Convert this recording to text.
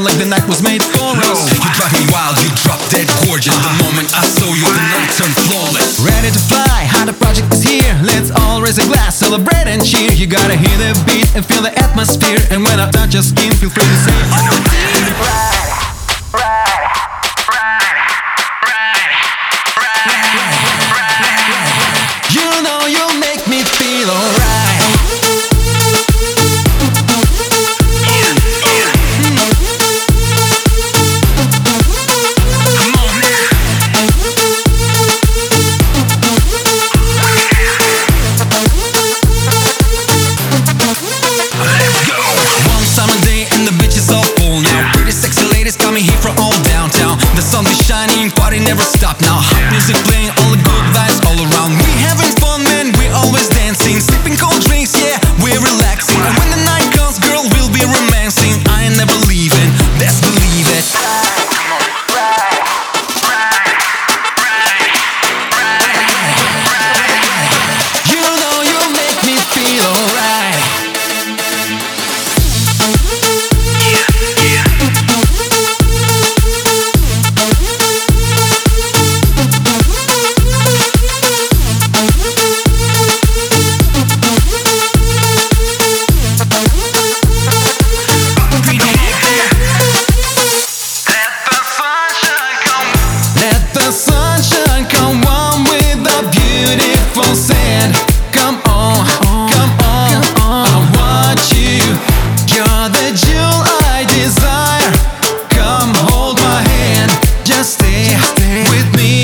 down like the night was made for No, us. you drive me wild, you drop dead gorgeous. The moment I saw you, the night turned flawless. Ready to fly, Arthur Project is here. Let's all raise a glass, celebrate and cheer. You gotta hear the beat and feel the atmosphere. And when I touch your skin, feel free to say, Oh stop now. Hot music playing, with me,